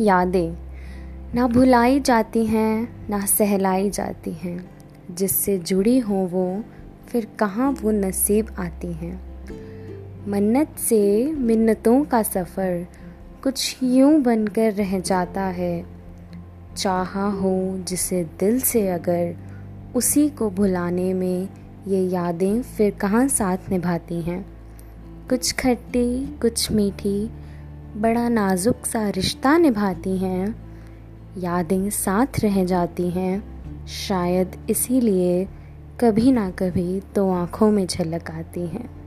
यादें। ना भुलाई जाती हैं, ना सहलाई जाती हैं। जिससे जुड़ी हो वो, फिर कहाँ वो नसीब आती हैं। मन्नत से मिन्नतों का सफ़र कुछ यूँ बनकर रह जाता है। चाहा हो जिसे दिल से अगर, उसी को भुलाने में ये यादें फिर कहाँ साथ निभाती हैं। कुछ खट्टी, कुछ मीठी बड़ा नाजुक सा रिश्ता निभाती हैं। यादें साथ रह जाती हैं। शायद इसीलिए कभी ना कभी तो आँखों में झलक आती हैं।